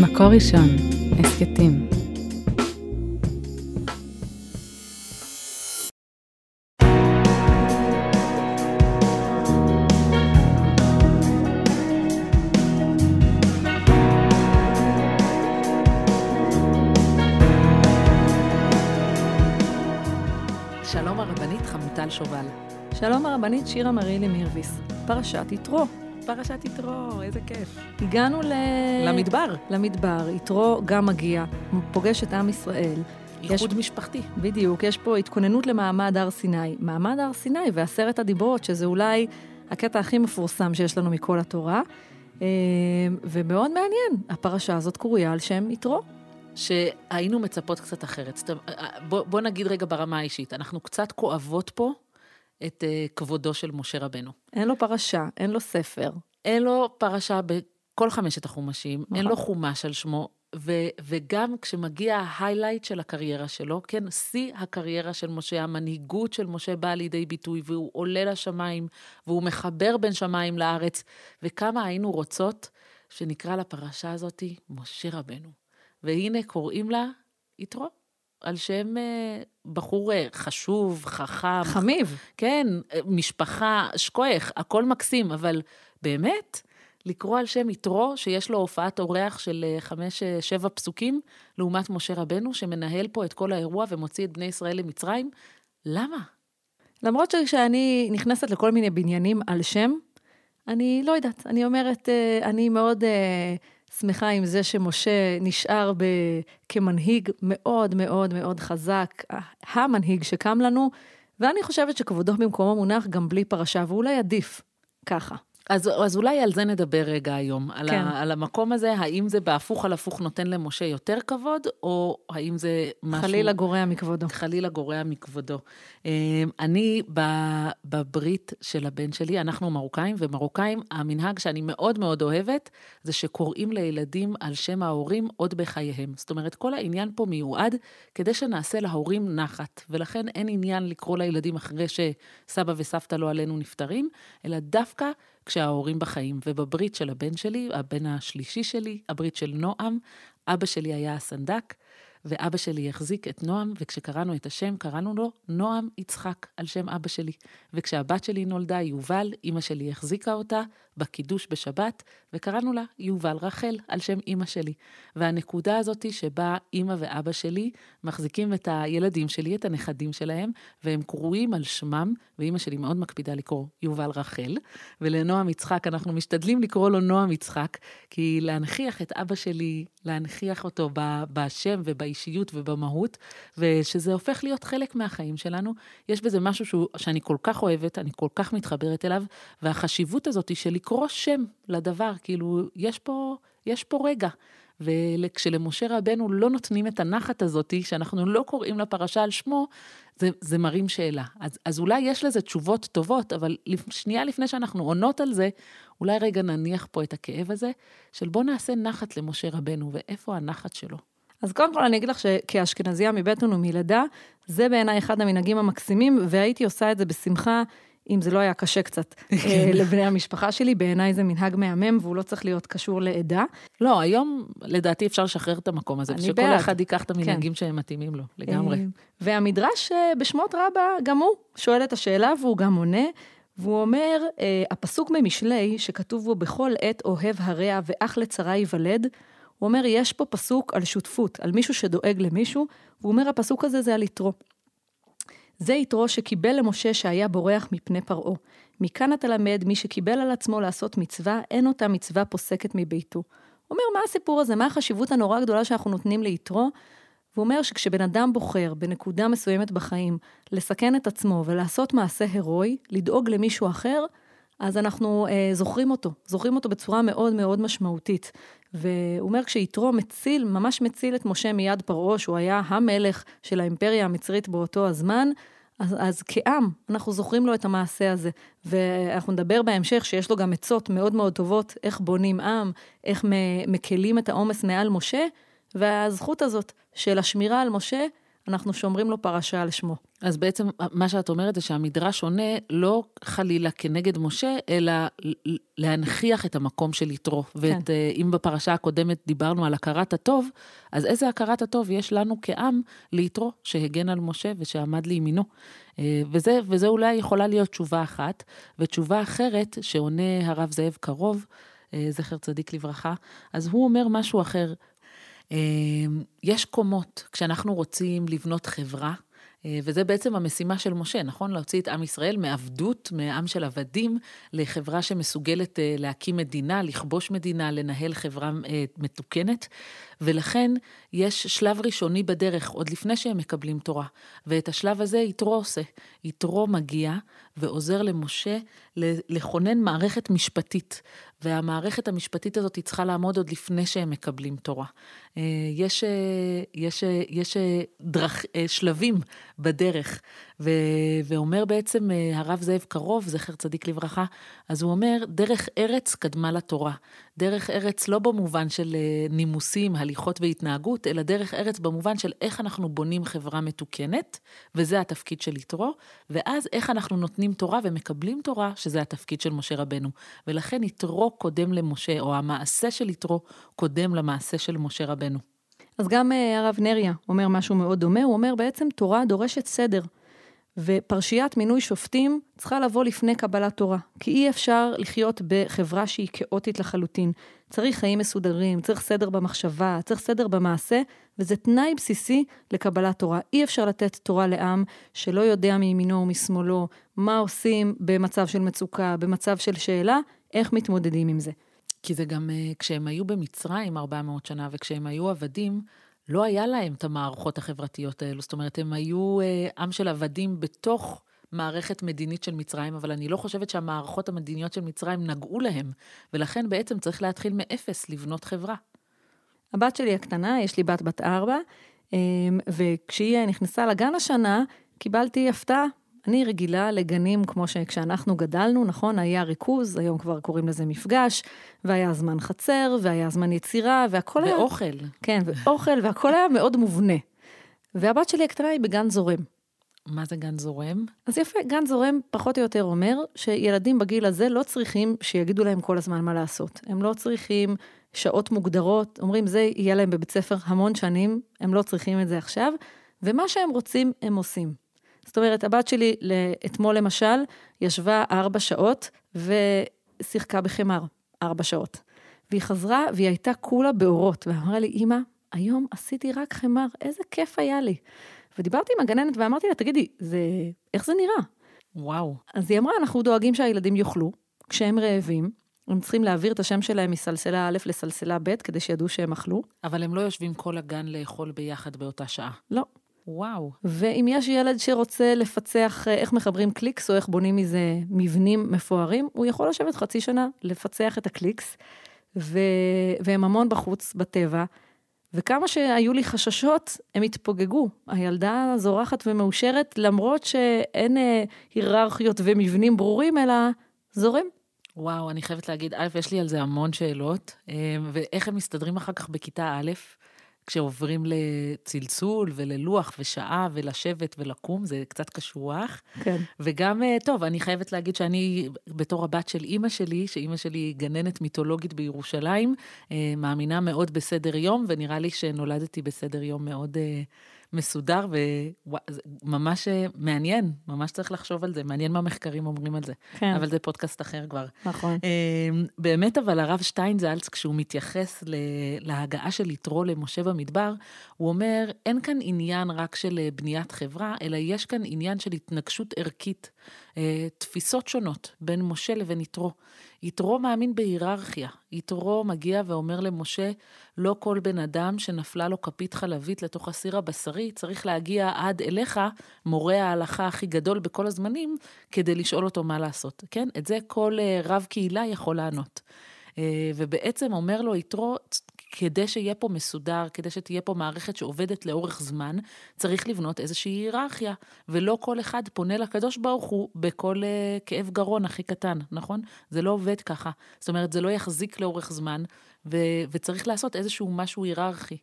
מקור ראשון, הסכתים. שלום הרבנית חמוטל שובל. שלום הרבנית שירה מרילי מירביס, פרשת יתרו. פרשת יתרו, איזה כיף. הגענו ל... למדבר. למדבר, יתרו גם מגיע, פוגש את עם ישראל. איחוד יש- משפחתי. בדיוק, יש פה התכוננות למעמד הר סיני. מעמד הר סיני ועשרת הדיברות, שזה אולי הקטע הכי מפורסם שיש לנו מכל התורה. אה, ומאוד מעניין, הפרשה הזאת קרויה על שם יתרו. שהיינו מצפות קצת אחרת. זאת אומרת, בוא, בוא נגיד רגע ברמה האישית, אנחנו קצת כואבות פה את uh, כבודו של משה רבנו. אין לו פרשה, אין לו ספר. אין לו פרשה בכל חמשת החומשים, נכון. אין לו חומש על שמו, ו, וגם כשמגיע ההיילייט של הקריירה שלו, כן, שיא הקריירה של משה, המנהיגות של משה באה לידי ביטוי, והוא עולה לשמיים, והוא מחבר בין שמיים לארץ, וכמה היינו רוצות שנקרא לפרשה הזאת משה רבנו. והנה קוראים לה יתרו, על שם אה, בחור אה, חשוב, חכם, חמיב. כן, משפחה, שכוח, הכל מקסים, אבל באמת, לקרוא על שם יתרו, שיש לו הופעת אורח של אה, חמש, אה, שבע פסוקים, לעומת משה רבנו, שמנהל פה את כל האירוע ומוציא את בני ישראל למצרים, למה? למרות שכשאני נכנסת לכל מיני בניינים על שם, אני לא יודעת, אני אומרת, אה, אני מאוד אה, שמחה עם זה שמשה נשאר ב, כמנהיג מאוד מאוד מאוד חזק, המנהיג שקם לנו, ואני חושבת שכבודו במקומו מונח גם בלי פרשה, ואולי עדיף ככה. אז, אז אולי על זה נדבר רגע היום, על, כן. ה, על המקום הזה, האם זה בהפוך על הפוך נותן למשה יותר כבוד, או האם זה משהו... חלילה גורע מכבודו. חלילה גורע מכבודו. אה, אני בברית של הבן שלי, אנחנו מרוקאים, ומרוקאים, המנהג שאני מאוד מאוד אוהבת, זה שקוראים לילדים על שם ההורים עוד בחייהם. זאת אומרת, כל העניין פה מיועד כדי שנעשה להורים נחת, ולכן אין עניין לקרוא לילדים אחרי שסבא וסבתא לא עלינו נפטרים, אלא דווקא כשההורים בחיים. ובברית של הבן שלי, הבן השלישי שלי, הברית של נועם, אבא שלי היה הסנדק, ואבא שלי החזיק את נועם, וכשקראנו את השם, קראנו לו נועם יצחק, על שם אבא שלי. וכשהבת שלי נולדה, יובל, אימא שלי החזיקה אותה בקידוש בשבת, וקראנו לה יובל רחל, על שם אימא שלי. והנקודה הזאת שבה אימא ואבא שלי מחזיקים את הילדים שלי, את הנכדים שלהם, והם קרויים על שמם, ואימא שלי מאוד מקפידה לקרוא יובל רחל, ולנועם יצחק אנחנו משתדלים לקרוא לו נועם יצחק, כי להנכיח את אבא שלי, להנכיח אותו בשם ובאישיות ובמהות, ושזה הופך להיות חלק מהחיים שלנו. יש בזה משהו שהוא, שאני כל כך אוהבת, אני כל כך מתחברת אליו, והחשיבות הזאת של לקרוא שם לדבר, כאילו, יש פה, יש פה רגע. וכשלמשה רבנו לא נותנים את הנחת הזאת, שאנחנו לא קוראים לפרשה על שמו, זה, זה מרים שאלה. אז, אז אולי יש לזה תשובות טובות, אבל שנייה לפני שאנחנו עונות על זה, אולי רגע נניח פה את הכאב הזה, של בוא נעשה נחת למשה רבנו, ואיפה הנחת שלו. אז קודם כל אני אגיד לך שכאשכנזייה מבטן ומלידה, זה בעיניי אחד המנהגים המקסימים, והייתי עושה את זה בשמחה, אם זה לא היה קשה קצת אה, לבני המשפחה שלי. בעיניי זה מנהג מהמם, והוא לא צריך להיות קשור לעדה. לא, היום לדעתי אפשר לשחרר את המקום הזה, ושכל בעד. אחד ייקח את המנהגים שהם מתאימים לו, לגמרי. אה, והמדרש אה, בשמות רבה, גם הוא שואל את השאלה והוא גם עונה, והוא אומר, הפסוק ממשלי, שכתוב בו בכל עת אוהב הרע ואח לצרה ייוולד, הוא אומר, יש פה פסוק על שותפות, על מישהו שדואג למישהו, והוא אומר, הפסוק הזה זה על יתרו. זה יתרו שקיבל למשה שהיה בורח מפני פרעה. מכאן אתה למד, מי שקיבל על עצמו לעשות מצווה, אין אותה מצווה פוסקת מביתו. אומר, מה הסיפור הזה? מה החשיבות הנורא גדולה שאנחנו נותנים ליתרו? והוא אומר שכשבן אדם בוחר בנקודה מסוימת בחיים לסכן את עצמו ולעשות מעשה הירואי, לדאוג למישהו אחר, אז אנחנו אה, זוכרים אותו, זוכרים אותו בצורה מאוד מאוד משמעותית. והוא אומר, כשיתרו מציל, ממש מציל את משה מיד פרעה, שהוא היה המלך של האימפריה המצרית באותו הזמן, אז, אז כעם, אנחנו זוכרים לו את המעשה הזה. ואנחנו נדבר בהמשך שיש לו גם עצות מאוד מאוד טובות, איך בונים עם, איך מקלים את העומס מעל משה, והזכות הזאת של השמירה על משה, אנחנו שומרים לו פרשה על שמו. אז בעצם מה שאת אומרת זה שהמדרש עונה לא חלילה כנגד משה, אלא להנכיח את המקום של יתרו. כן. ואם בפרשה הקודמת דיברנו על הכרת הטוב, אז איזה הכרת הטוב יש לנו כעם ליתרו שהגן על משה ושעמד לימינו. אה, וזה, וזה אולי יכולה להיות תשובה אחת, ותשובה אחרת שעונה הרב זאב קרוב, אה, זכר צדיק לברכה, אז הוא אומר משהו אחר. אה, יש קומות, כשאנחנו רוצים לבנות חברה, אה, וזה בעצם המשימה של משה, נכון? להוציא את עם ישראל מעבדות, מעם של עבדים, לחברה שמסוגלת אה, להקים מדינה, לכבוש מדינה, לנהל חברה אה, מתוקנת. ולכן יש שלב ראשוני בדרך, עוד לפני שהם מקבלים תורה. ואת השלב הזה יתרו עושה. יתרו מגיע ועוזר למשה לכונן מערכת משפטית. והמערכת המשפטית הזאת היא צריכה לעמוד עוד לפני שהם מקבלים תורה. יש, יש, יש דרך, שלבים בדרך. ו, ואומר בעצם אה, הרב זאב קרוב, זכר צדיק לברכה, אז הוא אומר, דרך ארץ קדמה לתורה. דרך ארץ לא במובן של אה, נימוסים, הליכות והתנהגות, אלא דרך ארץ במובן של איך אנחנו בונים חברה מתוקנת, וזה התפקיד של יתרו, ואז איך אנחנו נותנים תורה ומקבלים תורה, שזה התפקיד של משה רבנו. ולכן יתרו קודם למשה, או המעשה של יתרו קודם למעשה של משה רבנו. אז גם אה, הרב נריה אומר משהו מאוד דומה, הוא אומר בעצם תורה דורשת סדר. ופרשיית מינוי שופטים צריכה לבוא לפני קבלת תורה, כי אי אפשר לחיות בחברה שהיא כאוטית לחלוטין. צריך חיים מסודרים, צריך סדר במחשבה, צריך סדר במעשה, וזה תנאי בסיסי לקבלת תורה. אי אפשר לתת תורה לעם שלא יודע מימינו ומשמאלו מה עושים במצב של מצוקה, במצב של שאלה, איך מתמודדים עם זה. כי זה גם אה, כשהם היו במצרים 400 שנה וכשהם היו עבדים, לא היה להם את המערכות החברתיות האלו. זאת אומרת, הם היו אה, עם של עבדים בתוך מערכת מדינית של מצרים, אבל אני לא חושבת שהמערכות המדיניות של מצרים נגעו להם, ולכן בעצם צריך להתחיל מאפס לבנות חברה. הבת שלי הקטנה, יש לי בת בת ארבע, אה, וכשהיא נכנסה לגן השנה, קיבלתי הפתעה אני רגילה לגנים כמו שכשאנחנו גדלנו, נכון? היה ריכוז, היום כבר קוראים לזה מפגש, והיה זמן חצר, והיה זמן יצירה, והכל ואוכל. היה... ואוכל. כן, ואוכל, והכל היה מאוד מובנה. והבת שלי הקטנה היא בגן זורם. מה זה גן זורם? אז יפה, גן זורם פחות או יותר אומר שילדים בגיל הזה לא צריכים שיגידו להם כל הזמן מה לעשות. הם לא צריכים שעות מוגדרות, אומרים זה יהיה להם בבית ספר המון שנים, הם לא צריכים את זה עכשיו, ומה שהם רוצים הם עושים. זאת אומרת, הבת שלי אתמול למשל, ישבה ארבע שעות ושיחקה בחמר ארבע שעות. והיא חזרה והיא הייתה כולה באורות, ואמרה לי, אמא, היום עשיתי רק חמר, איזה כיף היה לי. ודיברתי עם הגננת ואמרתי לה, תגידי, זה, איך זה נראה? וואו. אז היא אמרה, אנחנו דואגים שהילדים יאכלו, כשהם רעבים, הם צריכים להעביר את השם שלהם מסלסלה א' לסלסלה ב', כדי שידעו שהם אכלו. אבל הם לא יושבים כל הגן לאכול ביחד באותה שעה. לא. וואו. ואם יש ילד שרוצה לפצח אה, איך מחברים קליקס, או איך בונים מזה מבנים מפוארים, הוא יכול לשבת חצי שנה לפצח את הקליקס, ו... והם המון בחוץ, בטבע. וכמה שהיו לי חששות, הם התפוגגו. הילדה זורחת ומאושרת, למרות שאין אה, היררכיות ומבנים ברורים, אלא זורם. וואו, אני חייבת להגיד, א', יש לי על זה המון שאלות, אה, ואיך הם מסתדרים אחר כך בכיתה א', כשעוברים לצלצול וללוח ושעה ולשבת ולקום, זה קצת קשוח. כן. וגם, אה, טוב, אני חייבת להגיד שאני, בתור הבת של אימא שלי, שאימא שלי היא גננת מיתולוגית בירושלים, אה, מאמינה מאוד בסדר יום, ונראה לי שנולדתי בסדר יום מאוד אה, מסודר, וממש אה, מעניין, ממש צריך לחשוב על זה, מעניין מה מחקרים אומרים על זה. כן. אבל זה פודקאסט אחר כבר. נכון. אמ, באמת, אבל הרב שטיינזלץ, כשהוא מתייחס להגעה של יתרו למשה במדבר, הוא אומר, אין כאן עניין רק של אה, בניית חברה, אלא יש כאן עניין של התנגשות ערכית, תפיסות שונות בין משה לבין יתרו. יתרו מאמין בהיררכיה. יתרו מגיע ואומר למשה, לא כל בן אדם שנפלה לו כפית חלבית לתוך הסיר הבשרי, צריך להגיע עד אליך, מורה ההלכה הכי גדול בכל הזמנים, כדי לשאול אותו מה לעשות. כן? את זה כל אה, רב קהילה יכול לענות. אה, ובעצם אומר לו יתרו, כדי שיהיה פה מסודר, כדי שתהיה פה מערכת שעובדת לאורך זמן, צריך לבנות איזושהי היררכיה, ולא כל אחד פונה לקדוש ברוך הוא בכל uh, כאב גרון הכי קטן, נכון? זה לא עובד ככה. זאת אומרת, זה לא יחזיק לאורך זמן, ו- וצריך לעשות איזשהו משהו היררכי.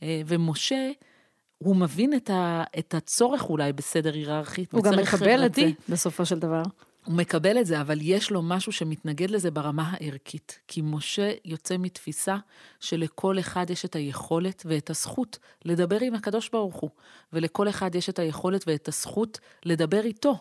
Uh, ומשה, הוא מבין את, ה, את הצורך אולי בסדר היררכי. הוא גם מקבל את זה חברתי. בסופו של דבר. הוא מקבל את זה, אבל יש לו משהו שמתנגד לזה ברמה הערכית. כי משה יוצא מתפיסה שלכל אחד יש את היכולת ואת הזכות לדבר עם הקדוש ברוך הוא, ולכל אחד יש את היכולת ואת הזכות לדבר איתו,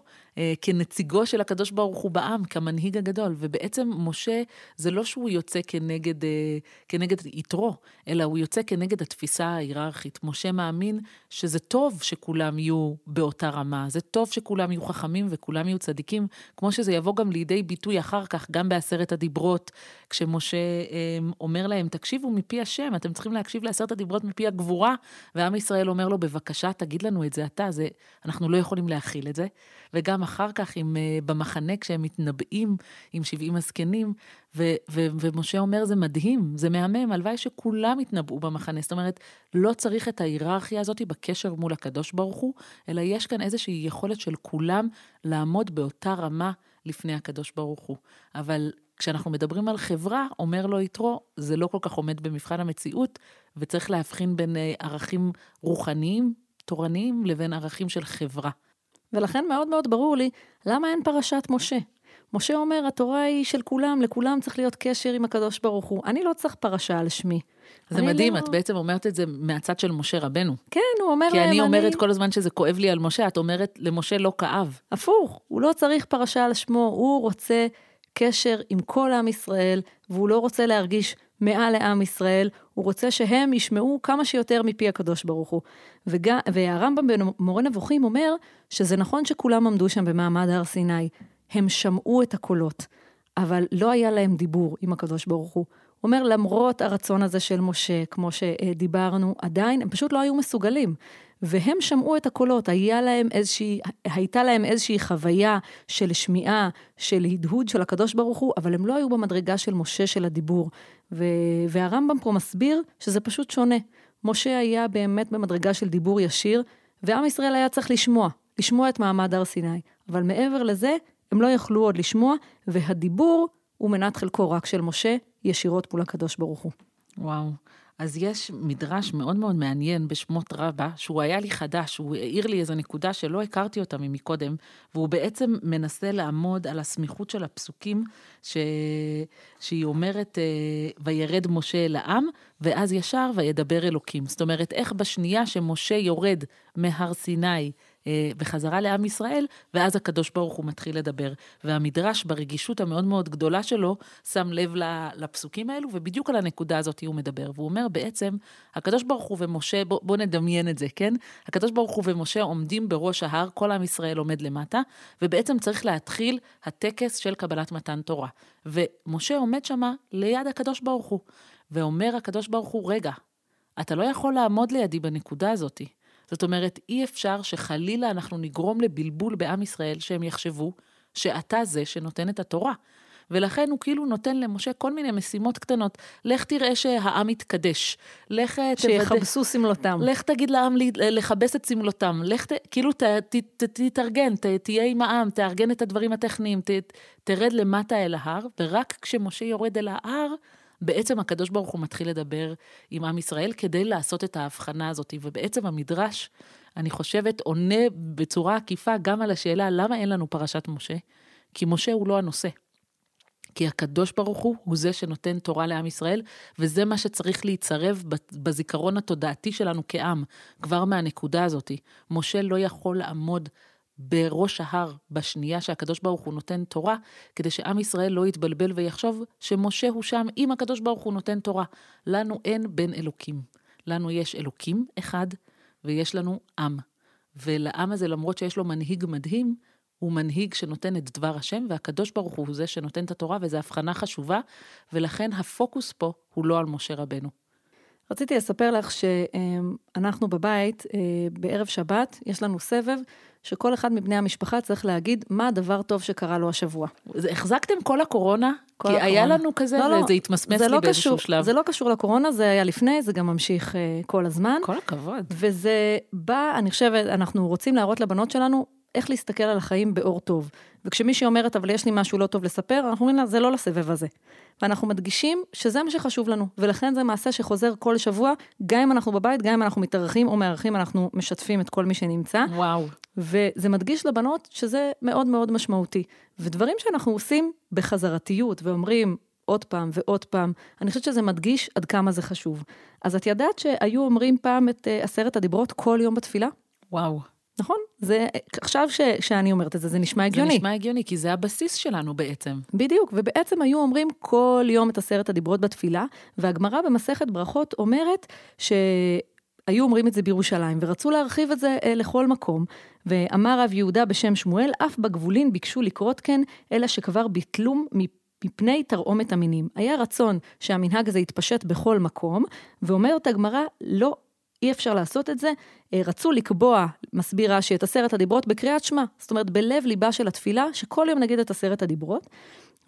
כנציגו של הקדוש ברוך הוא בעם, כמנהיג הגדול. ובעצם משה, זה לא שהוא יוצא כנגד, אה, כנגד יתרו, אלא הוא יוצא כנגד התפיסה ההיררכית. משה מאמין שזה טוב שכולם יהיו באותה רמה, זה טוב שכולם יהיו חכמים וכולם יהיו צדיקים, כמו שזה יבוא גם לידי ביטוי אחר כך, גם בעשרת הדיברות, כשמשה אה, אומר להם, תקשיבו מפי השם, אתם צריכים להקשיב לעשרת הדיברות מפי הגבורה, ועם ישראל אומר לו, בבקשה, תגיד לנו את זה אתה, זה, אנחנו לא יכולים להכיל את זה. וגם אחר כך, עם, אה, במחנה, כשהם מתנבאים עם 70 הזקנים, ו- ו- ומשה אומר, זה מדהים, זה מהמם, הלוואי שכולם יתנבאו במחנה. זאת אומרת, לא צריך את ההיררכיה הזאת בקשר מול הקדוש ברוך הוא, אלא יש כאן איזושהי יכולת של כולם לעמוד באותה רמה לפני הקדוש ברוך הוא. אבל כשאנחנו מדברים על חברה, אומר לו יתרו, זה לא כל כך עומד במבחן המציאות, וצריך להבחין בין אה, ערכים רוחניים, תורניים, לבין ערכים של חברה. ולכן מאוד מאוד ברור לי, למה אין פרשת משה? משה אומר, התורה היא של כולם, לכולם צריך להיות קשר עם הקדוש ברוך הוא. אני לא צריך פרשה על שמי. זה אני מדהים, לא- את בעצם אומרת את זה מהצד של משה רבנו. כן, הוא אומר כי להם, אני אומרת כל הזמן שזה כואב לי על משה, את אומרת, למשה לא כאב. הפוך, הוא לא צריך פרשה על שמו, הוא רוצה קשר עם כל עם ישראל, והוא לא רוצה להרגיש מעל לעם ישראל, הוא רוצה שהם ישמעו כמה שיותר מפי הקדוש ברוך הוא. וג... והרמב"ם במורה נבוכים אומר שזה נכון שכולם עמדו שם במעמד הר סיני, הם שמעו את הקולות, אבל לא היה להם דיבור עם הקדוש ברוך הוא. הוא אומר, למרות הרצון הזה של משה, כמו שדיברנו, עדיין הם פשוט לא היו מסוגלים. והם שמעו את הקולות, היה להם איזושהי, הייתה להם איזושהי חוויה של שמיעה, של הדהוד של הקדוש ברוך הוא, אבל הם לא היו במדרגה של משה של הדיבור. ו, והרמב"ם פה מסביר שזה פשוט שונה. משה היה באמת במדרגה של דיבור ישיר, ועם ישראל היה צריך לשמוע, לשמוע את מעמד הר סיני. אבל מעבר לזה, הם לא יכלו עוד לשמוע, והדיבור הוא מנת חלקו רק של משה, ישירות מול הקדוש ברוך הוא. וואו. אז יש מדרש מאוד מאוד מעניין בשמות רבה, שהוא היה לי חדש, הוא העיר לי איזו נקודה שלא הכרתי אותה ממקודם, והוא בעצם מנסה לעמוד על הסמיכות של הפסוקים, ש... שהיא אומרת, אה, וירד משה אל העם, ואז ישר וידבר אלוקים. זאת אומרת, איך בשנייה שמשה יורד מהר סיני, בחזרה לעם ישראל, ואז הקדוש ברוך הוא מתחיל לדבר. והמדרש, ברגישות המאוד מאוד גדולה שלו, שם לב לפסוקים האלו, ובדיוק על הנקודה הזאת הוא מדבר. והוא אומר בעצם, הקדוש ברוך הוא ומשה, בוא, בוא נדמיין את זה, כן? הקדוש ברוך הוא ומשה עומדים בראש ההר, כל עם ישראל עומד למטה, ובעצם צריך להתחיל הטקס של קבלת מתן תורה. ומשה עומד שמה ליד הקדוש ברוך הוא, ואומר הקדוש ברוך הוא, רגע, אתה לא יכול לעמוד לידי בנקודה הזאתי. זאת אומרת, אי אפשר שחלילה אנחנו נגרום לבלבול בעם ישראל, שהם יחשבו שאתה זה שנותן את התורה. ולכן הוא כאילו נותן למשה כל מיני משימות קטנות. לך תראה שהעם יתקדש. לך תוודא... שיכבסו שמלותם. לך תגיד לעם לכבס את שמלותם. לך ת... כאילו ת, ת, ת, תתארגן, ת, תהיה עם העם, תארגן את הדברים הטכניים, ת, תרד למטה אל ההר, ורק כשמשה יורד אל ההר, בעצם הקדוש ברוך הוא מתחיל לדבר עם עם ישראל כדי לעשות את ההבחנה הזאת. ובעצם המדרש, אני חושבת, עונה בצורה עקיפה גם על השאלה למה אין לנו פרשת משה, כי משה הוא לא הנושא. כי הקדוש ברוך הוא הוא זה שנותן תורה לעם ישראל, וזה מה שצריך להיצרב בזיכרון התודעתי שלנו כעם, כבר מהנקודה הזאת. משה לא יכול לעמוד בראש ההר בשנייה שהקדוש ברוך הוא נותן תורה, כדי שעם ישראל לא יתבלבל ויחשוב שמשה הוא שם אם הקדוש ברוך הוא נותן תורה. לנו אין בן אלוקים. לנו יש אלוקים אחד, ויש לנו עם. ולעם הזה, למרות שיש לו מנהיג מדהים, הוא מנהיג שנותן את דבר השם, והקדוש ברוך הוא זה שנותן את התורה, וזו הבחנה חשובה, ולכן הפוקוס פה הוא לא על משה רבנו. רציתי לספר לך שאנחנו בבית, בערב שבת, יש לנו סבב שכל אחד מבני המשפחה צריך להגיד מה הדבר טוב שקרה לו השבוע. החזקתם כל הקורונה? כל כי הקורונה. היה לנו כזה, לא, וזה התמסמס לי לא באיזשהו קשור, שלב. זה לא קשור לקורונה, זה היה לפני, זה גם ממשיך uh, כל הזמן. כל הכבוד. וזה בא, אני חושבת, אנחנו רוצים להראות לבנות שלנו איך להסתכל על החיים באור טוב. וכשמישהי אומרת, אבל יש לי משהו לא טוב לספר, אנחנו אומרים לה, זה לא לסבב הזה. ואנחנו מדגישים שזה מה שחשוב לנו, ולכן זה מעשה שחוזר כל שבוע, גם אם אנחנו בבית, גם אם אנחנו מתארחים או מארחים, אנחנו משתפים את כל מי שנמצא. וואו. וזה מדגיש לבנות שזה מאוד מאוד משמעותי. ודברים שאנחנו עושים בחזרתיות ואומרים עוד פעם ועוד פעם, אני חושבת שזה מדגיש עד כמה זה חשוב. אז את ידעת שהיו אומרים פעם את uh, עשרת הדיברות כל יום בתפילה? וואו. נכון? זה, עכשיו ש, שאני אומרת את זה, זה נשמע הגיוני. זה נשמע הגיוני, כי זה הבסיס שלנו בעצם. בדיוק, ובעצם היו אומרים כל יום את עשרת הדיברות בתפילה, והגמרא במסכת ברכות אומרת ש... היו אומרים את זה בירושלים, ורצו להרחיב את זה אה, לכל מקום. ואמר רב יהודה בשם שמואל, אף בגבולין ביקשו לקרות כן, אלא שכבר ביטלו מפני תרעומת המינים. היה רצון שהמנהג הזה יתפשט בכל מקום, ואומרת הגמרא, לא, אי אפשר לעשות את זה. אה, רצו לקבוע, מסביר רש"י, את עשרת הדיברות בקריאת שמע. זאת אומרת, בלב ליבה של התפילה, שכל יום נגיד את עשרת הדיברות.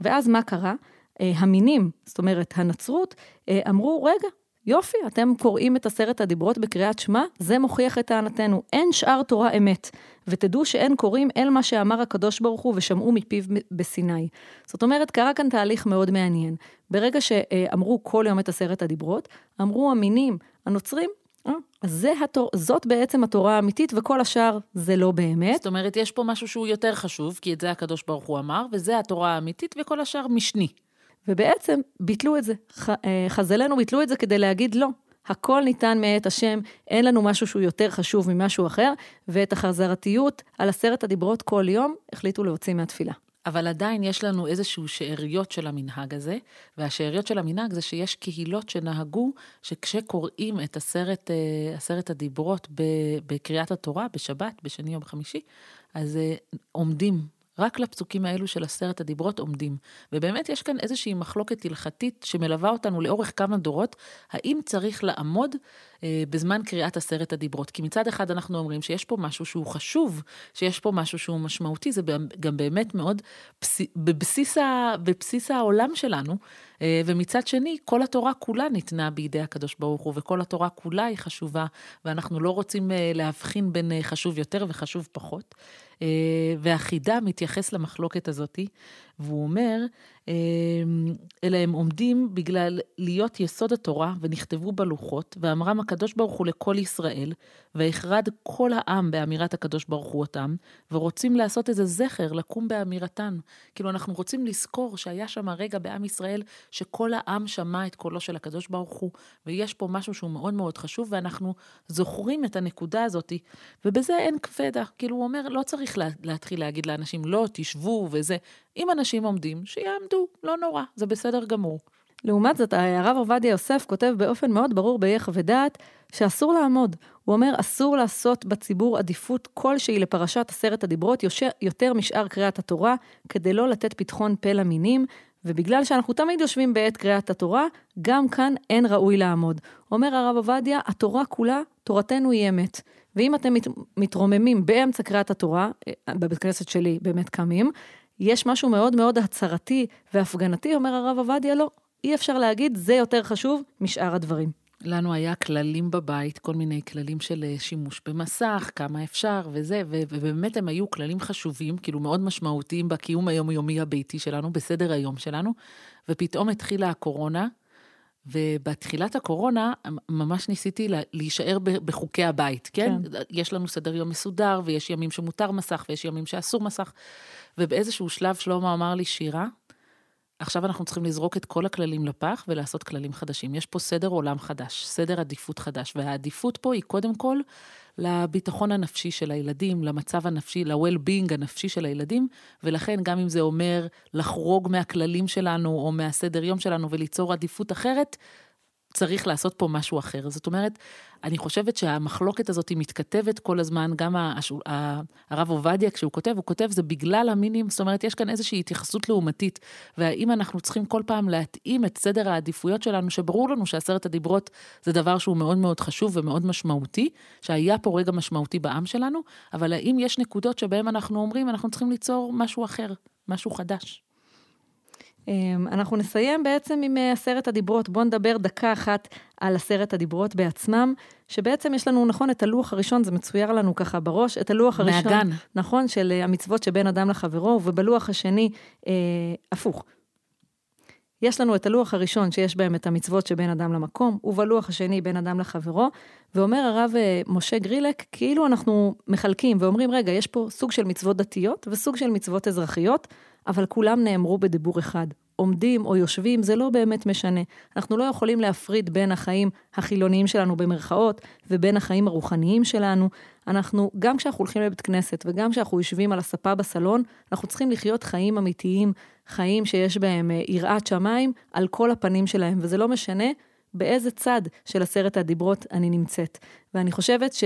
ואז מה קרה? אה, המינים, זאת אומרת, הנצרות, אה, אמרו, רגע, יופי, אתם קוראים את עשרת הדיברות בקריאת שמע, זה מוכיח את טענתנו. אין שאר תורה אמת. ותדעו שאין קוראים אל מה שאמר הקדוש ברוך הוא ושמעו מפיו בסיני. זאת אומרת, קרה כאן תהליך מאוד מעניין. ברגע שאמרו כל יום את עשרת הדיברות, אמרו המינים, הנוצרים, אז התור, זאת בעצם התורה האמיתית, וכל השאר זה לא באמת. זאת אומרת, יש פה משהו שהוא יותר חשוב, כי את זה הקדוש ברוך הוא אמר, וזה התורה האמיתית, וכל השאר משני. ובעצם ביטלו את זה. אה, חז"לינו ביטלו את זה כדי להגיד לא. הכל ניתן מאת השם, אין לנו משהו שהוא יותר חשוב ממשהו אחר, ואת החזרתיות על עשרת הדיברות כל יום החליטו להוציא מהתפילה. אבל עדיין יש לנו איזשהו שאריות של המנהג הזה, והשאריות של המנהג זה שיש קהילות שנהגו שכשקוראים את עשרת, אה, עשרת הדיברות בקריאת התורה, בשבת, בשני או בחמישי, אז אה, עומדים רק לפסוקים האלו של עשרת הדיברות עומדים. ובאמת יש כאן איזושהי מחלוקת הלכתית שמלווה אותנו לאורך כמה דורות, האם צריך לעמוד אה, בזמן קריאת עשרת הדיברות. כי מצד אחד אנחנו אומרים שיש פה משהו שהוא חשוב, שיש פה משהו שהוא משמעותי, זה גם באמת מאוד פס... בבסיס, ה... בבסיס העולם שלנו. אה, ומצד שני, כל התורה כולה ניתנה בידי הקדוש ברוך הוא, וכל התורה כולה היא חשובה, ואנחנו לא רוצים אה, להבחין בין אה, חשוב יותר וחשוב פחות. והחידה מתייחס למחלוקת הזאתי, והוא אומר, אמ, אלא הם עומדים בגלל להיות יסוד התורה ונכתבו בלוחות, ואמרם הקדוש ברוך הוא לכל ישראל, והחרד כל העם באמירת הקדוש ברוך הוא אותם, ורוצים לעשות איזה זכר, לקום באמירתן. כאילו אנחנו רוצים לזכור שהיה שם רגע בעם ישראל, שכל העם שמע את קולו של הקדוש ברוך הוא, ויש פה משהו שהוא מאוד מאוד חשוב, ואנחנו זוכרים את הנקודה הזאת, ובזה אין כבדה. כאילו הוא אומר, לא צריך להתחיל להגיד לאנשים, לא, תשבו וזה. אם אנשים עומדים, שיעמדו, לא נורא, זה בסדר גמור. לעומת זאת, הרב עובדיה יוסף כותב באופן מאוד ברור ביחד ודעת, שאסור לעמוד. הוא אומר, אסור לעשות בציבור עדיפות כלשהי לפרשת עשרת הדיברות יותר משאר קריאת התורה, כדי לא לתת פתחון פה למינים, ובגלל שאנחנו תמיד יושבים בעת קריאת התורה, גם כאן אין ראוי לעמוד. אומר הרב עובדיה, התורה כולה, תורתנו היא אמת. ואם אתם מת, מתרוממים באמצע קריאת התורה, אה, בבית כנסת שלי באמת קמים, יש משהו מאוד מאוד הצהרתי והפגנתי, אומר הרב עובדיה, לא, אי אפשר להגיד, זה יותר חשוב משאר הדברים. לנו היה כללים בבית, כל מיני כללים של אה, שימוש במסך, כמה אפשר וזה, ובאמת הם היו כללים חשובים, כאילו מאוד משמעותיים בקיום היומיומי הביתי שלנו, בסדר היום שלנו, ופתאום התחילה הקורונה, ובתחילת הקורונה ממש ניסיתי להישאר בחוקי הבית, כן? כן? יש לנו סדר יום מסודר, ויש ימים שמותר מסך, ויש ימים שאסור מסך, ובאיזשהו שלב שלמה אמר לי, שירה, עכשיו אנחנו צריכים לזרוק את כל הכללים לפח ולעשות כללים חדשים. יש פה סדר עולם חדש, סדר עדיפות חדש, והעדיפות פה היא קודם כל לביטחון הנפשי של הילדים, למצב הנפשי, ל-well-being הנפשי של הילדים, ולכן גם אם זה אומר לחרוג מהכללים שלנו או מהסדר יום שלנו וליצור עדיפות אחרת, צריך לעשות פה משהו אחר. זאת אומרת, אני חושבת שהמחלוקת הזאת מתכתבת כל הזמן, גם הרב עובדיה, כשהוא כותב, הוא כותב, זה בגלל המינים, זאת אומרת, יש כאן איזושהי התייחסות לעומתית, והאם אנחנו צריכים כל פעם להתאים את סדר העדיפויות שלנו, שברור לנו שעשרת הדיברות זה דבר שהוא מאוד מאוד חשוב ומאוד משמעותי, שהיה פה רגע משמעותי בעם שלנו, אבל האם יש נקודות שבהן אנחנו אומרים, אנחנו צריכים ליצור משהו אחר, משהו חדש. אמ, אנחנו נסיים בעצם עם אה, עשרת הדיברות. בואו נדבר דקה אחת על עשרת הדיברות בעצמם, שבעצם יש לנו, נכון, את הלוח הראשון, זה מצויר לנו ככה בראש, את הלוח הראשון. מהגן. נכון, של המצוות שבין אדם לחברו, ובלוח השני, אה, הפוך. יש לנו את הלוח הראשון שיש בהם את המצוות שבין אדם למקום, ובלוח השני בין אדם לחברו, ואומר הרב אה, משה גרילק, כאילו אנחנו מחלקים ואומרים, רגע, יש פה סוג של מצוות דתיות וסוג של מצוות אזרחיות, אבל כולם נאמרו בדיבור אחד. עומדים או יושבים, זה לא באמת משנה. אנחנו לא יכולים להפריד בין החיים החילוניים שלנו במרכאות, ובין החיים הרוחניים שלנו. אנחנו, גם כשאנחנו הולכים לבית כנסת וגם כשאנחנו יושבים על הספה בסלון, אנחנו צריכים לחיות חיים אמיתיים, חיים שיש בהם אה, יראת שמיים על כל הפנים שלהם, וזה לא משנה באיזה צד של עשרת הדיברות אני נמצאת. ואני חושבת ש...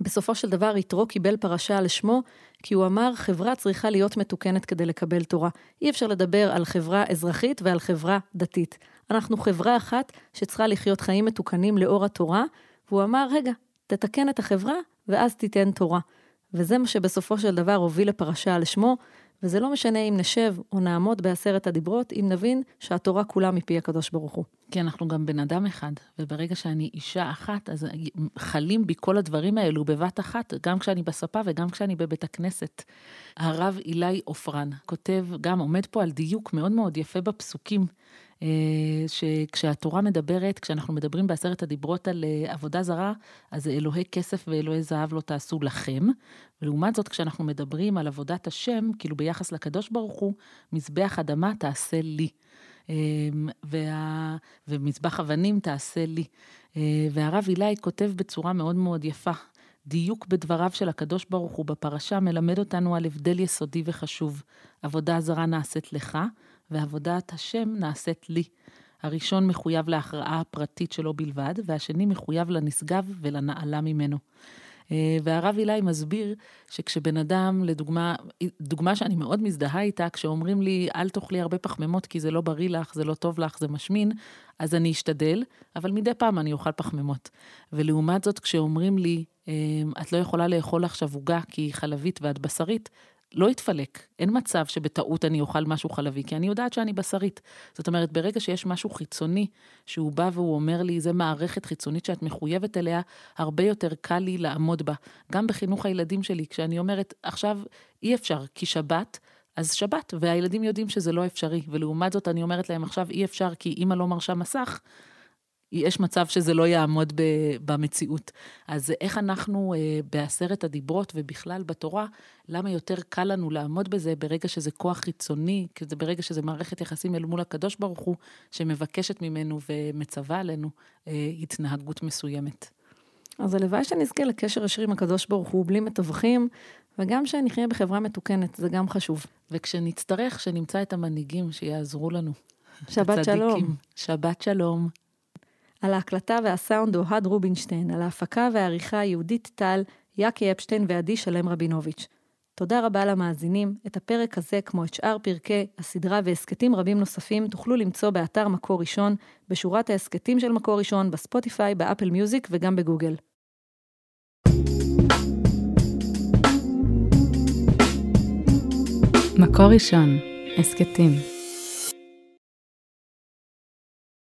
בסופו של דבר יתרו קיבל פרשה לשמו, כי הוא אמר, חברה צריכה להיות מתוקנת כדי לקבל תורה. אי אפשר לדבר על חברה אזרחית ועל חברה דתית. אנחנו חברה אחת שצריכה לחיות חיים מתוקנים לאור התורה, והוא אמר, רגע, תתקן את החברה ואז תיתן תורה. וזה מה שבסופו של דבר הוביל לפרשה על שמו, וזה לא משנה אם נשב או נעמוד בעשרת הדיברות, אם נבין שהתורה כולה מפי הקדוש ברוך הוא. כי אנחנו גם בן אדם אחד, וברגע שאני אישה אחת, אז חלים בי כל הדברים האלו בבת אחת, גם כשאני בספה וגם כשאני בבית הכנסת. הרב אילי עופרן כותב, גם עומד פה על דיוק מאוד מאוד יפה בפסוקים, אה, שכשהתורה מדברת, כשאנחנו מדברים בעשרת הדיברות על אה, עבודה זרה, אז אלוהי כסף ואלוהי זהב לא תעשו לכם. ולעומת זאת, כשאנחנו מדברים על עבודת השם, כאילו ביחס לקדוש ברוך הוא, מזבח אדמה תעשה לי. אה, וה... ומזבח אבנים תעשה לי. והרב אילי כותב בצורה מאוד מאוד יפה, דיוק בדבריו של הקדוש ברוך הוא בפרשה מלמד אותנו על הבדל יסודי וחשוב. עבודה זרה נעשית לך, ועבודת השם נעשית לי. הראשון מחויב להכרעה הפרטית שלו בלבד, והשני מחויב לנשגב ולנעלה ממנו. אה, והרב אילי מסביר שכשבן אדם, לדוגמה, דוגמה שאני מאוד מזדהה איתה, כשאומרים לי, אל תאכלי הרבה פחמימות כי זה לא בריא לך, זה לא טוב לך, זה משמין, אז אני אשתדל, אבל מדי פעם אני אוכל פחמימות. ולעומת זאת, כשאומרים לי, אה, את לא יכולה לאכול עכשיו עוגה כי היא חלבית ואת בשרית, לא יתפלק. אין מצב שבטעות אני אוכל משהו חלבי, כי אני יודעת שאני בשרית. זאת אומרת, ברגע שיש משהו חיצוני, שהוא בא והוא אומר לי, זה מערכת חיצונית שאת מחויבת אליה, הרבה יותר קל לי לעמוד בה. גם בחינוך הילדים שלי, כשאני אומרת, עכשיו אי אפשר, כי שבת, אז שבת, והילדים יודעים שזה לא אפשרי. ולעומת זאת, אני אומרת להם, עכשיו אי אפשר כי אימא לא מרשה מסך, יש מצב שזה לא יעמוד במציאות. אז איך אנחנו אה, בעשרת הדיברות ובכלל בתורה, למה יותר קל לנו לעמוד בזה ברגע שזה כוח חיצוני, ברגע שזה מערכת יחסים אל מול הקדוש ברוך הוא, שמבקשת ממנו ומצווה עלינו אה, התנהגות מסוימת. אז הלוואי שנזכה לקשר ישיר עם הקדוש ברוך הוא בלי מתווכים, וגם שנחיה בחברה מתוקנת, זה גם חשוב. וכשנצטרך, שנמצא את המנהיגים שיעזרו לנו. שבת הצדיקים. שלום. שבת שלום. על ההקלטה והסאונד אוהד רובינשטיין, על ההפקה והעריכה יהודית טל, יאקי אפשטיין ועדי שלם רבינוביץ'. תודה רבה למאזינים. את הפרק הזה, כמו את שאר פרקי הסדרה והסכתים רבים נוספים, תוכלו למצוא באתר מקור ראשון, בשורת ההסכתים של מקור ראשון, בספוטיפיי, באפל מיוזיק וגם בגוגל. מקור ראשון, הסכתים.